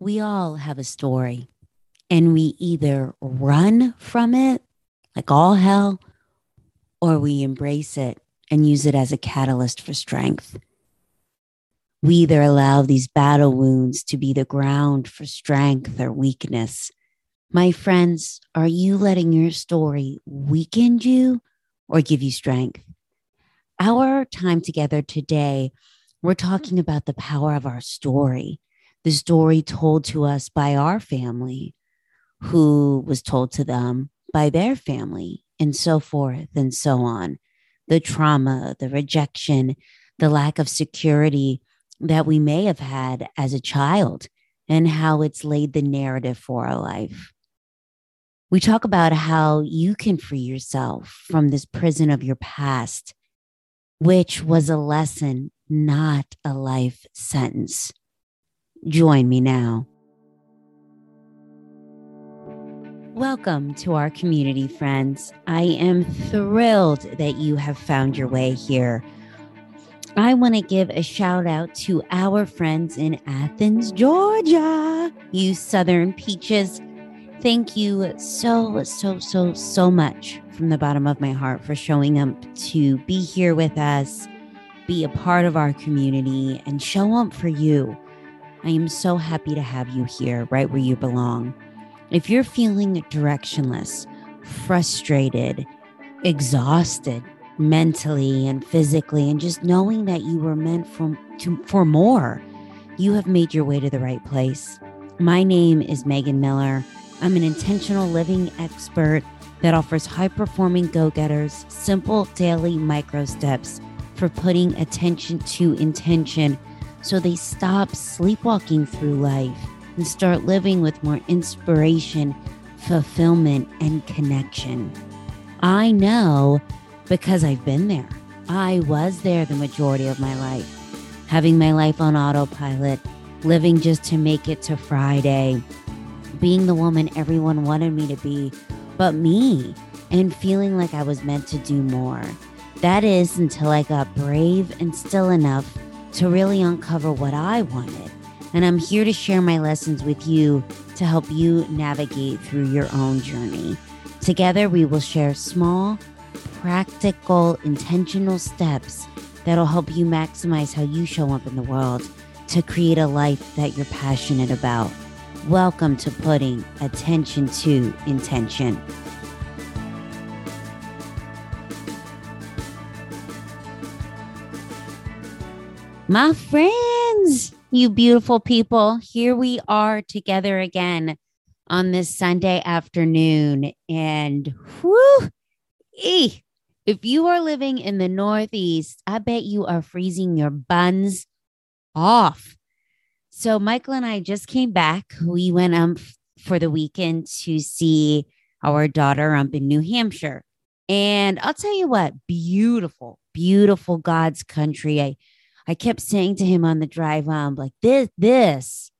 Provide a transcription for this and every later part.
we all have a story and we either run from it like all hell or we embrace it and use it as a catalyst for strength. We either allow these battle wounds to be the ground for strength or weakness. My friends, are you letting your story weaken you or give you strength? Our time together today, we're talking about the power of our story the story told to us by our family, who was told to them by their family, and so forth and so on. The trauma, the rejection, the lack of security that we may have had as a child, and how it's laid the narrative for our life. We talk about how you can free yourself from this prison of your past, which was a lesson, not a life sentence. Join me now. Welcome to our community, friends. I am thrilled that you have found your way here. I want to give a shout out to our friends in Athens, Georgia. You Southern Peaches, thank you so, so, so, so much from the bottom of my heart for showing up to be here with us, be a part of our community, and show up for you. I am so happy to have you here, right where you belong. If you're feeling directionless, frustrated, exhausted mentally and physically, and just knowing that you were meant for, to, for more, you have made your way to the right place. My name is Megan Miller. I'm an intentional living expert that offers high performing go getters simple daily micro steps for putting attention to intention so they stop sleepwalking through life and start living with more inspiration, fulfillment, and connection. I know because I've been there. I was there the majority of my life, having my life on autopilot, living just to make it to Friday, being the woman everyone wanted me to be, but me, and feeling like I was meant to do more. That is until I got brave and still enough to really uncover what I wanted. And I'm here to share my lessons with you to help you navigate through your own journey. Together, we will share small, practical, intentional steps that'll help you maximize how you show up in the world to create a life that you're passionate about. Welcome to putting attention to intention. My friends, you beautiful people, here we are together again on this Sunday afternoon. And whoo, if you are living in the Northeast, I bet you are freezing your buns off. So, Michael and I just came back. We went um for the weekend to see our daughter up in New Hampshire. And I'll tell you what, beautiful, beautiful God's country. I I kept saying to him on the drive home, like this, this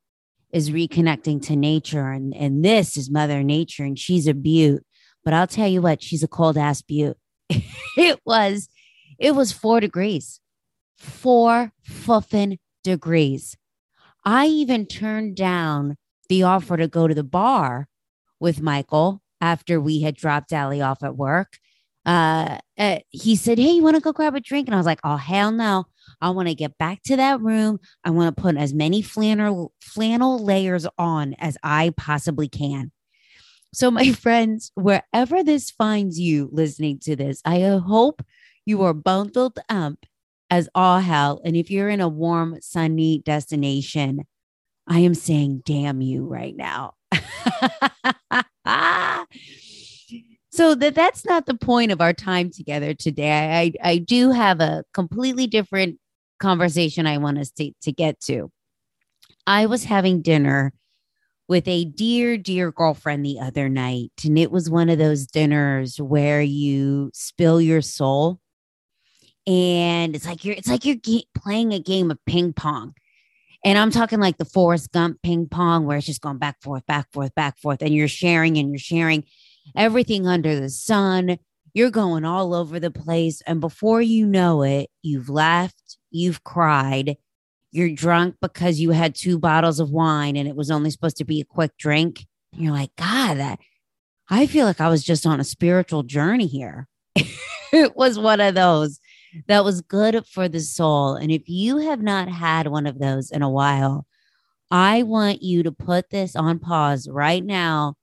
is reconnecting to nature, and and this is Mother Nature, and she's a beaut. But I'll tell you what, she's a cold ass beaut. it was, it was four degrees, four fuffin degrees. I even turned down the offer to go to the bar with Michael after we had dropped Allie off at work. Uh, uh, he said, Hey, you want to go grab a drink? And I was like, Oh, hell no. I want to get back to that room. I want to put as many flannel flannel layers on as I possibly can. So, my friends, wherever this finds you listening to this, I hope you are bundled up as all hell. And if you're in a warm, sunny destination, I am saying, damn you right now. so that that's not the point of our time together today. I, I do have a completely different conversation I want us to, to get to. I was having dinner with a dear, dear girlfriend the other night, and it was one of those dinners where you spill your soul. And it's like you're it's like you're ge- playing a game of ping pong. And I'm talking like the Forrest Gump ping pong, where it's just going back, forth, back, forth, back, forth, and you're sharing and you're sharing everything under the sun. You're going all over the place. And before you know it, you've laughed, you've cried, you're drunk because you had two bottles of wine and it was only supposed to be a quick drink. And you're like, God, that I feel like I was just on a spiritual journey here. it was one of those that was good for the soul. And if you have not had one of those in a while, I want you to put this on pause right now.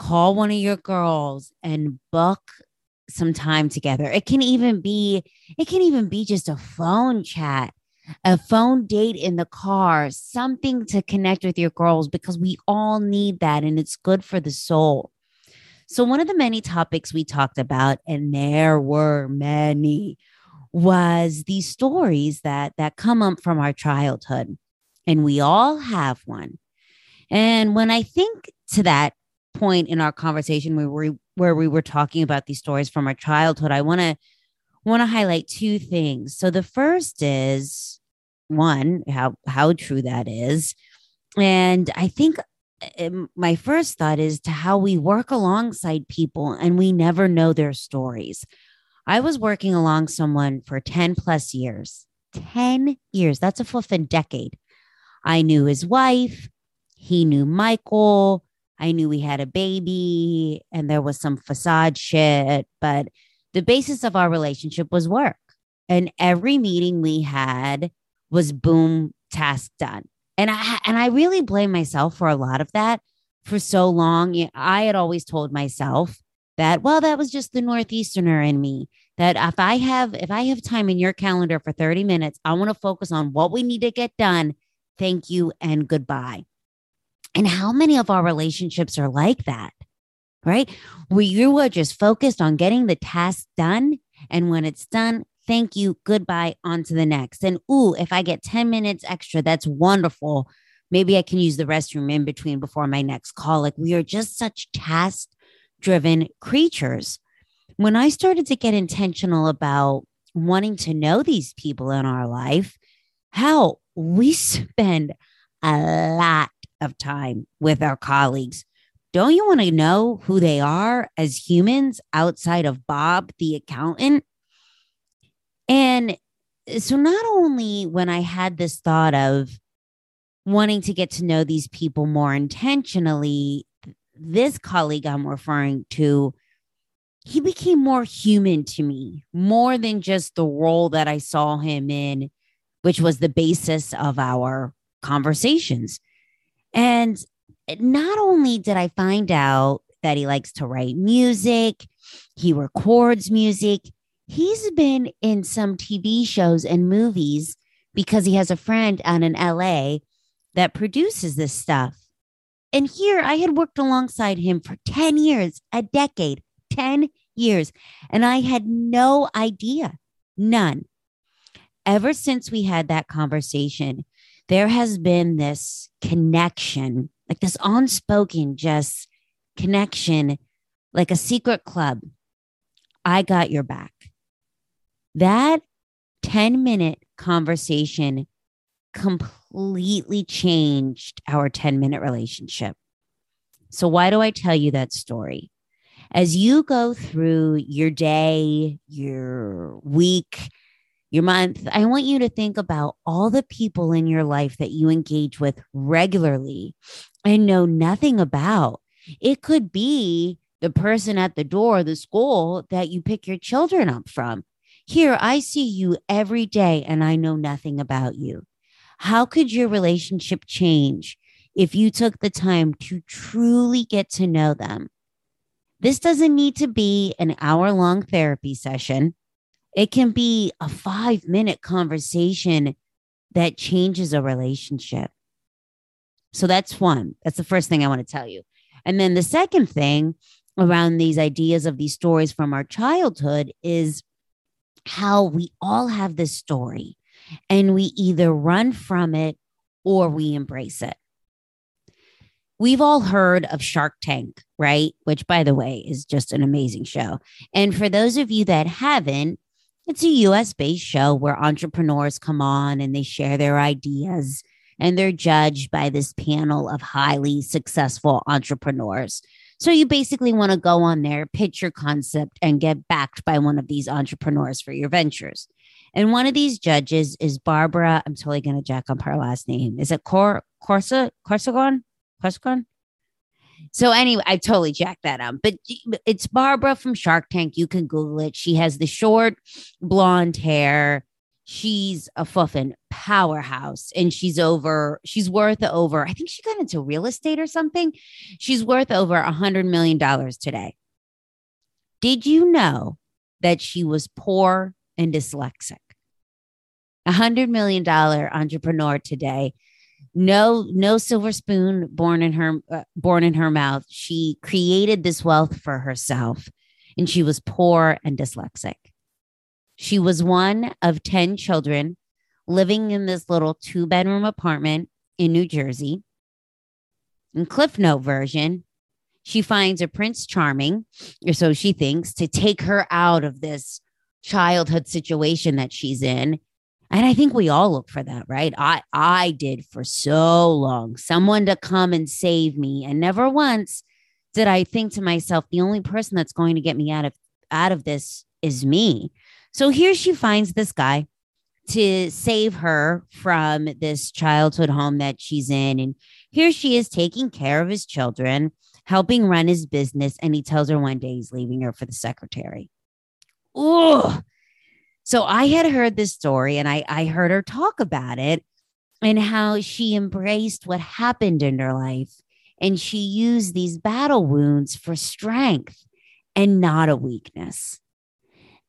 Call one of your girls and book some time together. It can even be it can even be just a phone chat, a phone date in the car, something to connect with your girls because we all need that and it's good for the soul. So one of the many topics we talked about and there were many was these stories that that come up from our childhood and we all have one. And when I think to that point in our conversation where we where we were talking about these stories from our childhood, I want to want to highlight two things. So the first is one, how how true that is. And I think um, my first thought is to how we work alongside people and we never know their stories. I was working along someone for 10 plus years. 10 years. That's a flippin' decade. I knew his wife. He knew Michael. I knew we had a baby and there was some facade shit, but the basis of our relationship was work. And every meeting we had was boom, task done. And I and I really blame myself for a lot of that for so long. I had always told myself that, well, that was just the Northeasterner in me. That if I have if I have time in your calendar for 30 minutes, I want to focus on what we need to get done. Thank you and goodbye. And how many of our relationships are like that? Right? Where you are just focused on getting the task done. And when it's done, thank you, goodbye, on to the next. And ooh, if I get 10 minutes extra, that's wonderful. Maybe I can use the restroom in between before my next call. Like we are just such task driven creatures. When I started to get intentional about wanting to know these people in our life, how we spend a lot of time with our colleagues. Don't you want to know who they are as humans outside of Bob, the accountant? And so, not only when I had this thought of wanting to get to know these people more intentionally, this colleague I'm referring to, he became more human to me, more than just the role that I saw him in, which was the basis of our conversations. And not only did I find out that he likes to write music, he records music, he's been in some TV shows and movies because he has a friend out in LA that produces this stuff. And here I had worked alongside him for 10 years, a decade, 10 years, and I had no idea, none. Ever since we had that conversation, there has been this connection, like this unspoken just connection, like a secret club. I got your back. That 10 minute conversation completely changed our 10 minute relationship. So, why do I tell you that story? As you go through your day, your week, your month, I want you to think about all the people in your life that you engage with regularly and know nothing about. It could be the person at the door, the school that you pick your children up from. Here, I see you every day and I know nothing about you. How could your relationship change if you took the time to truly get to know them? This doesn't need to be an hour long therapy session. It can be a five minute conversation that changes a relationship. So that's one. That's the first thing I want to tell you. And then the second thing around these ideas of these stories from our childhood is how we all have this story and we either run from it or we embrace it. We've all heard of Shark Tank, right? Which, by the way, is just an amazing show. And for those of you that haven't, it's a US based show where entrepreneurs come on and they share their ideas and they're judged by this panel of highly successful entrepreneurs. So you basically want to go on there, pitch your concept, and get backed by one of these entrepreneurs for your ventures. And one of these judges is Barbara. I'm totally going to jack up her last name. Is it Cor Corsa Corsagon? Corsagon? So anyway, I totally jacked that up. But it's Barbara from Shark Tank. You can Google it. She has the short blonde hair. She's a fucking powerhouse and she's over, she's worth over, I think she got into real estate or something. She's worth over a hundred million dollars today. Did you know that she was poor and dyslexic? A hundred million dollar entrepreneur today no no silver spoon born in her uh, born in her mouth. She created this wealth for herself and she was poor and dyslexic. She was one of 10 children living in this little two bedroom apartment in new jersey. In cliff note version she finds a prince charming or so she thinks to take her out of this childhood situation that she's in and I think we all look for that, right? I I did for so long. Someone to come and save me. And never once did I think to myself, the only person that's going to get me out of out of this is me. So here she finds this guy to save her from this childhood home that she's in. And here she is taking care of his children, helping run his business. And he tells her one day he's leaving her for the secretary. Oh, so I had heard this story and I, I heard her talk about it and how she embraced what happened in her life. And she used these battle wounds for strength and not a weakness.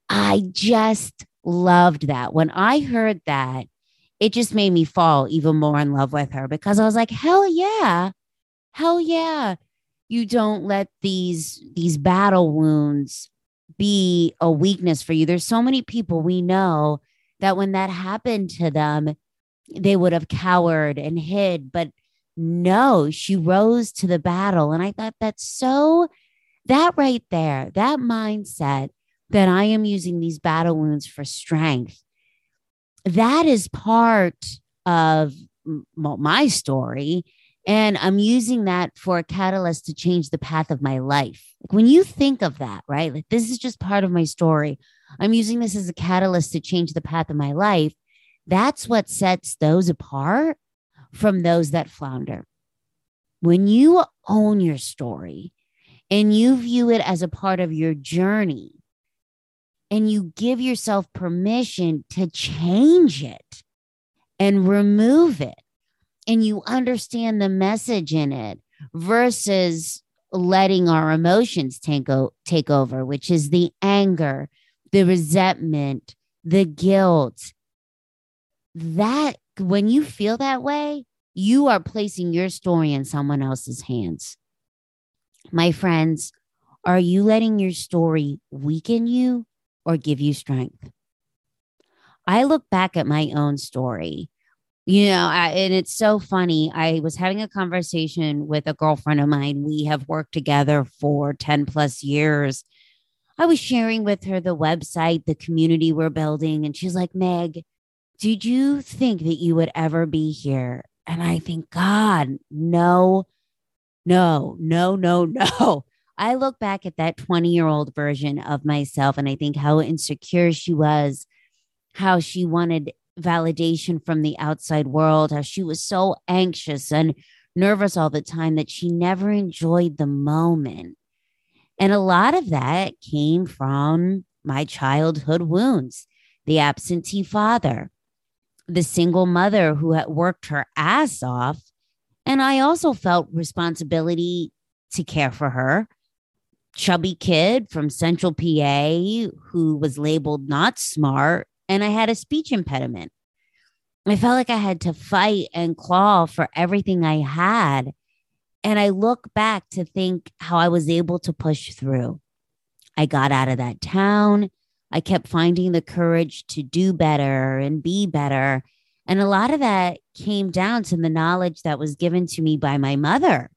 I just loved that. When I heard that, it just made me fall even more in love with her because I was like, hell yeah. Hell yeah. You don't let these these battle wounds be a weakness for you. There's so many people we know that when that happened to them, they would have cowered and hid. But no, she rose to the battle. And I thought that's so, that right there, that mindset that I am using these battle wounds for strength, that is part of my story. And I'm using that for a catalyst to change the path of my life. Like when you think of that, right? Like this is just part of my story. I'm using this as a catalyst to change the path of my life. That's what sets those apart from those that flounder. When you own your story and you view it as a part of your journey and you give yourself permission to change it and remove it and you understand the message in it versus letting our emotions take, o- take over, which is the anger, the resentment, the guilt. That when you feel that way, you are placing your story in someone else's hands. My friends, are you letting your story weaken you or give you strength? I look back at my own story you know, I, and it's so funny. I was having a conversation with a girlfriend of mine. We have worked together for 10 plus years. I was sharing with her the website, the community we're building, and she's like, Meg, did you think that you would ever be here? And I think, God, no, no, no, no, no. I look back at that 20 year old version of myself and I think how insecure she was, how she wanted validation from the outside world, how she was so anxious and nervous all the time that she never enjoyed the moment. And a lot of that came from my childhood wounds, the absentee father, the single mother who had worked her ass off. And I also felt responsibility to care for her. Chubby kid from Central PA who was labeled not smart and I had a speech impediment. I felt like I had to fight and claw for everything I had. And I look back to think how I was able to push through. I got out of that town. I kept finding the courage to do better and be better. And a lot of that came down to the knowledge that was given to me by my mother.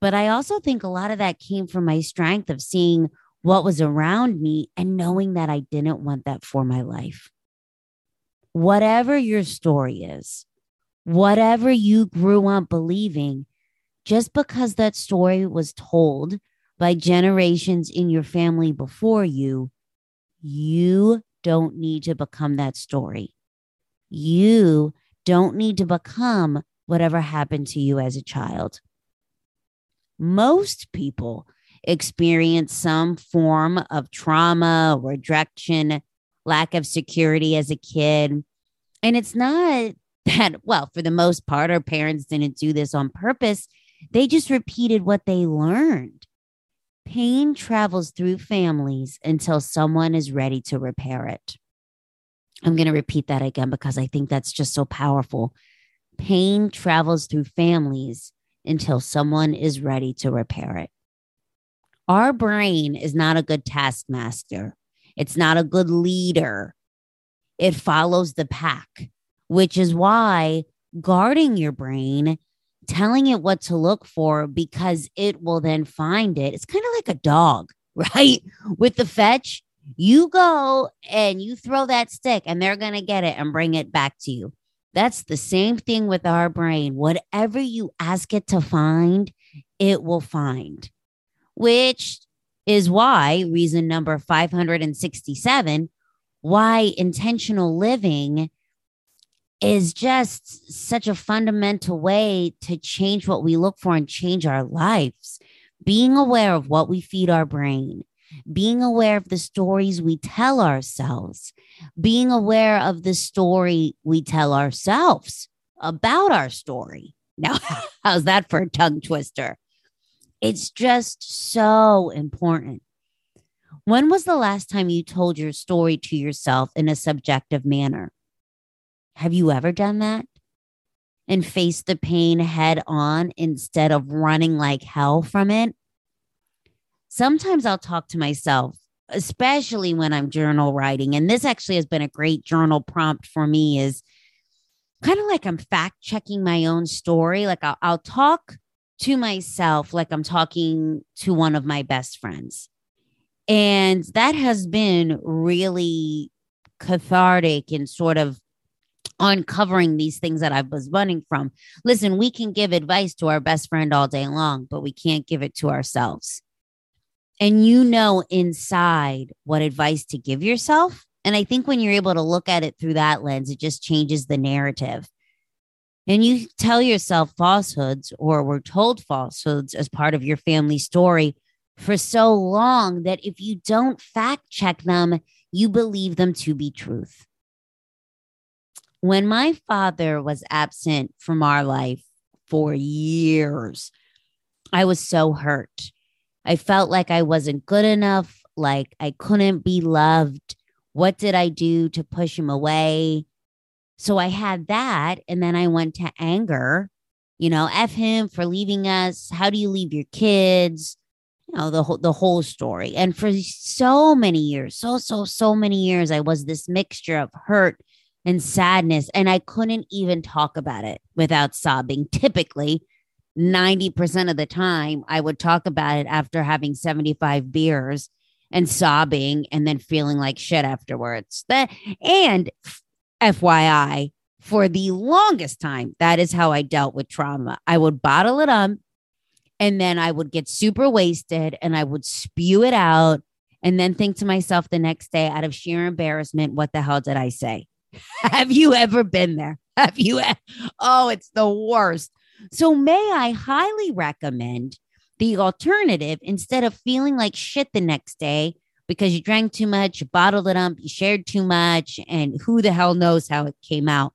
But I also think a lot of that came from my strength of seeing what was around me and knowing that I didn't want that for my life whatever your story is, whatever you grew up believing, just because that story was told by generations in your family before you, you don't need to become that story. You don't need to become whatever happened to you as a child. Most people experience some form of trauma, or rejection, lack of security as a kid. And it's not that, well, for the most part, our parents didn't do this on purpose. They just repeated what they learned. Pain travels through families until someone is ready to repair it. I'm going to repeat that again because I think that's just so powerful. Pain travels through families until someone is ready to repair it. Our brain is not a good taskmaster, it's not a good leader. It follows the pack, which is why guarding your brain, telling it what to look for because it will then find it. It's kind of like a dog, right? With the fetch, you go and you throw that stick and they're going to get it and bring it back to you. That's the same thing with our brain. Whatever you ask it to find, it will find, which is why reason number 567 why intentional living is just such a fundamental way to change what we look for and change our lives. Being aware of what we feed our brain, being aware of the stories we tell ourselves, being aware of the story we tell ourselves about our story. Now, how's that for a tongue twister? It's just so important. When was the last time you told your story to yourself in a subjective manner? Have you ever done that? And faced the pain head on instead of running like hell from it? sometimes I'll talk to myself, especially when I'm journal writing. And this actually has been a great journal prompt for me is kind of like I'm fact checking my own story. Like I'll, I'll talk to myself like I'm talking to one of my best friends. And that has been really cathartic and sort of uncovering these things that I was running from. Listen, we can give advice to our best friend all day long, but we can't give it to ourselves and you know inside what advice to give yourself. And I think when you're able to look at it through that lens, it just changes the narrative. And you tell yourself falsehoods or were told falsehoods as part of your family story for so long that if you don't fact check them, you believe them to be truth. When my father was absent from our life for years, I was so hurt. I felt like I wasn't good enough, like I couldn't be loved. What did I do to push him away? So I had that. And then I went to anger, you know, F him for leaving us. How do you leave your kids? You know, the whole, the whole story. And for so many years, so, so, so many years, I was this mixture of hurt and sadness. And I couldn't even talk about it without sobbing, typically 90% of the time, I would talk about it after having 75 beers and sobbing and then feeling like shit afterwards. That and FYI, for the longest time, that is how I dealt with trauma. I would bottle it up and then I would get super wasted and I would spew it out and then think to myself the next day out of sheer embarrassment, what the hell did I say? Have you ever been there? Have you? Oh, it's the worst. So, may I highly recommend the alternative instead of feeling like shit the next day because you drank too much, you bottled it up, you shared too much, and who the hell knows how it came out.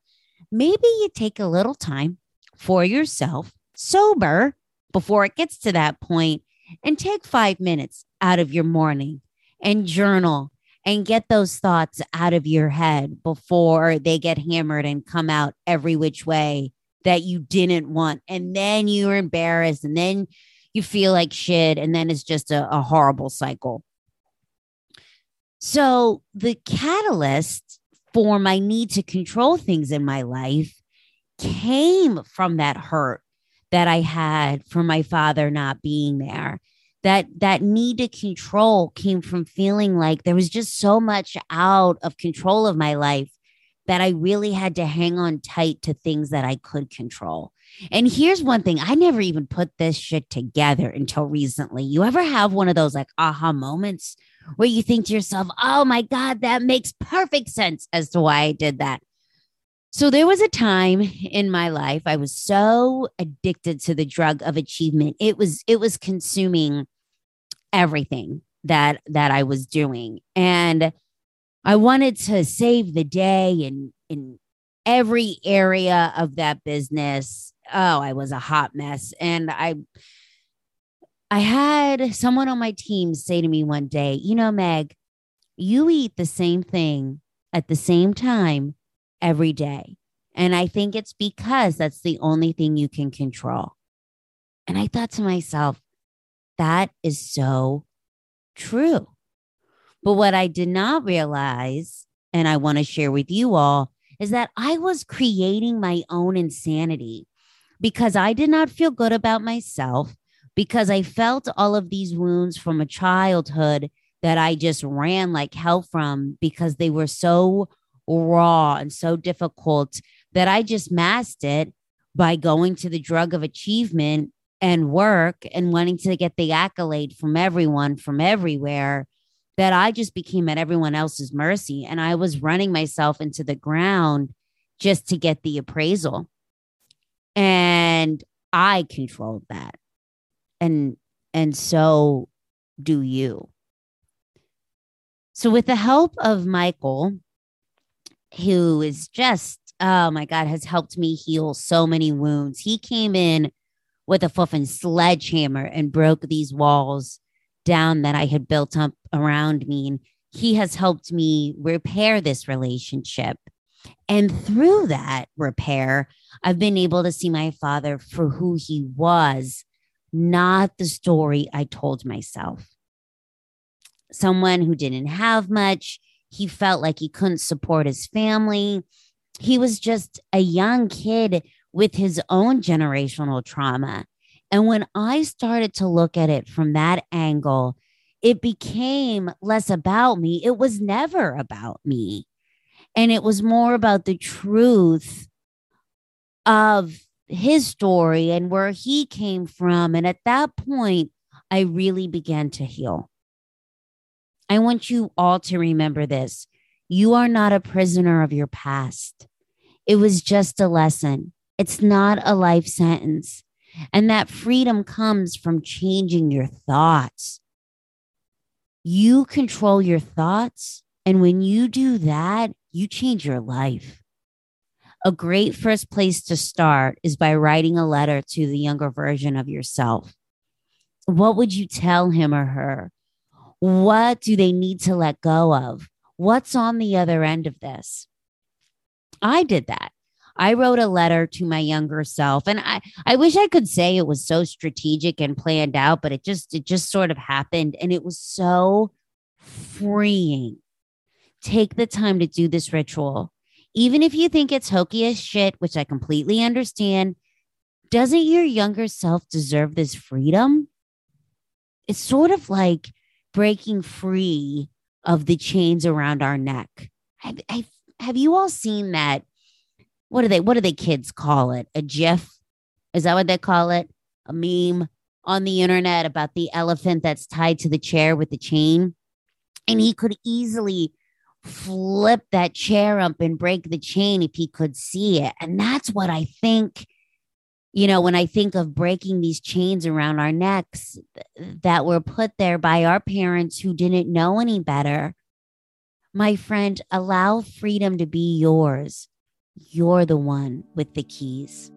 Maybe you take a little time for yourself, sober, before it gets to that point, and take five minutes out of your morning and journal and get those thoughts out of your head before they get hammered and come out every which way that you didn't want. And then you're embarrassed and then you feel like shit. And then it's just a, a horrible cycle. So the catalyst for my need to control things in my life came from that hurt that I had from my father not being there. That that need to control came from feeling like there was just so much out of control of my life that I really had to hang on tight to things that I could control. And here's one thing I never even put this shit together until recently. You ever have one of those like aha moments where you think to yourself, oh my God, that makes perfect sense as to why I did that. So there was a time in my life I was so addicted to the drug of achievement. It was it was consuming everything that that I was doing. And I wanted to save the day in in every area of that business. Oh, I was a hot mess and I I had someone on my team say to me one day, "You know, Meg, you eat the same thing at the same time every day. And I think it's because that's the only thing you can control. And I thought to myself, that is so true. But what I did not realize, and I want to share with you all, is that I was creating my own insanity because I did not feel good about myself, because I felt all of these wounds from a childhood that I just ran like hell from because they were so raw and so difficult that I just masked it by going to the drug of achievement and work and wanting to get the accolade from everyone from everywhere that I just became at everyone else's mercy. And I was running myself into the ground just to get the appraisal. And I controlled that. And and so do you. So with the help of Michael, who is just, oh my God, has helped me heal so many wounds. He came in with a fluffing sledgehammer and broke these walls down that I had built up around me. And he has helped me repair this relationship. And through that repair, I've been able to see my father for who he was, not the story I told myself. Someone who didn't have much, he felt like he couldn't support his family. He was just a young kid with his own generational trauma. And when I started to look at it from that angle, it became less about me. It was never about me. And it was more about the truth of his story and where he came from. And at that point, I really began to heal. I want you all to remember this. You are not a prisoner of your past. It was just a lesson. It's not a life sentence. And that freedom comes from changing your thoughts. You control your thoughts. And when you do that, you change your life. A great first place to start is by writing a letter to the younger version of yourself. What would you tell him or her? What do they need to let go of? What's on the other end of this? I did that. I wrote a letter to my younger self and I I wish I could say it was so strategic and planned out but it just it just sort of happened and it was so freeing. Take the time to do this ritual. Even if you think it's hokey as shit, which I completely understand, doesn't your younger self deserve this freedom? It's sort of like breaking free of the chains around our neck. Have, have, have you all seen that? What do they what do they kids call it? A GIF? Is that what they call it? A meme on the internet about the elephant that's tied to the chair with the chain. And he could easily flip that chair up and break the chain if he could see it. And that's what I think you know, when I think of breaking these chains around our necks that were put there by our parents who didn't know any better, my friend, allow freedom to be yours. You're the one with the keys.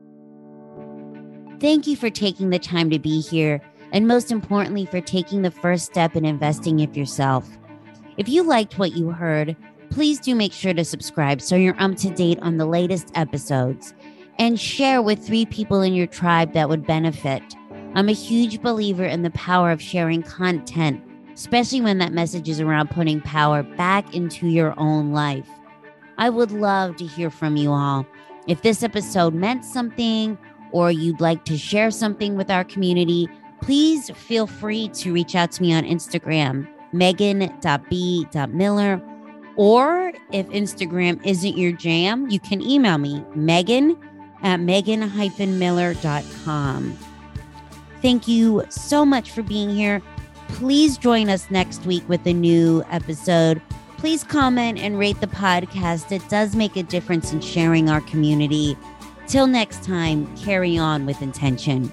Thank you for taking the time to be here, and most importantly, for taking the first step in investing in yourself. If you liked what you heard, please do make sure to subscribe so you're up to date on the latest episodes and share with three people in your tribe that would benefit. I'm a huge believer in the power of sharing content, especially when that message is around putting power back into your own life. I would love to hear from you all. If this episode meant something or you'd like to share something with our community, please feel free to reach out to me on Instagram, megan.b.miller. Or if Instagram isn't your jam, you can email me, megan at megan-miller.com. Thank you so much for being here. Please join us next week with a new episode. Please comment and rate the podcast. It does make a difference in sharing our community. Till next time, carry on with intention.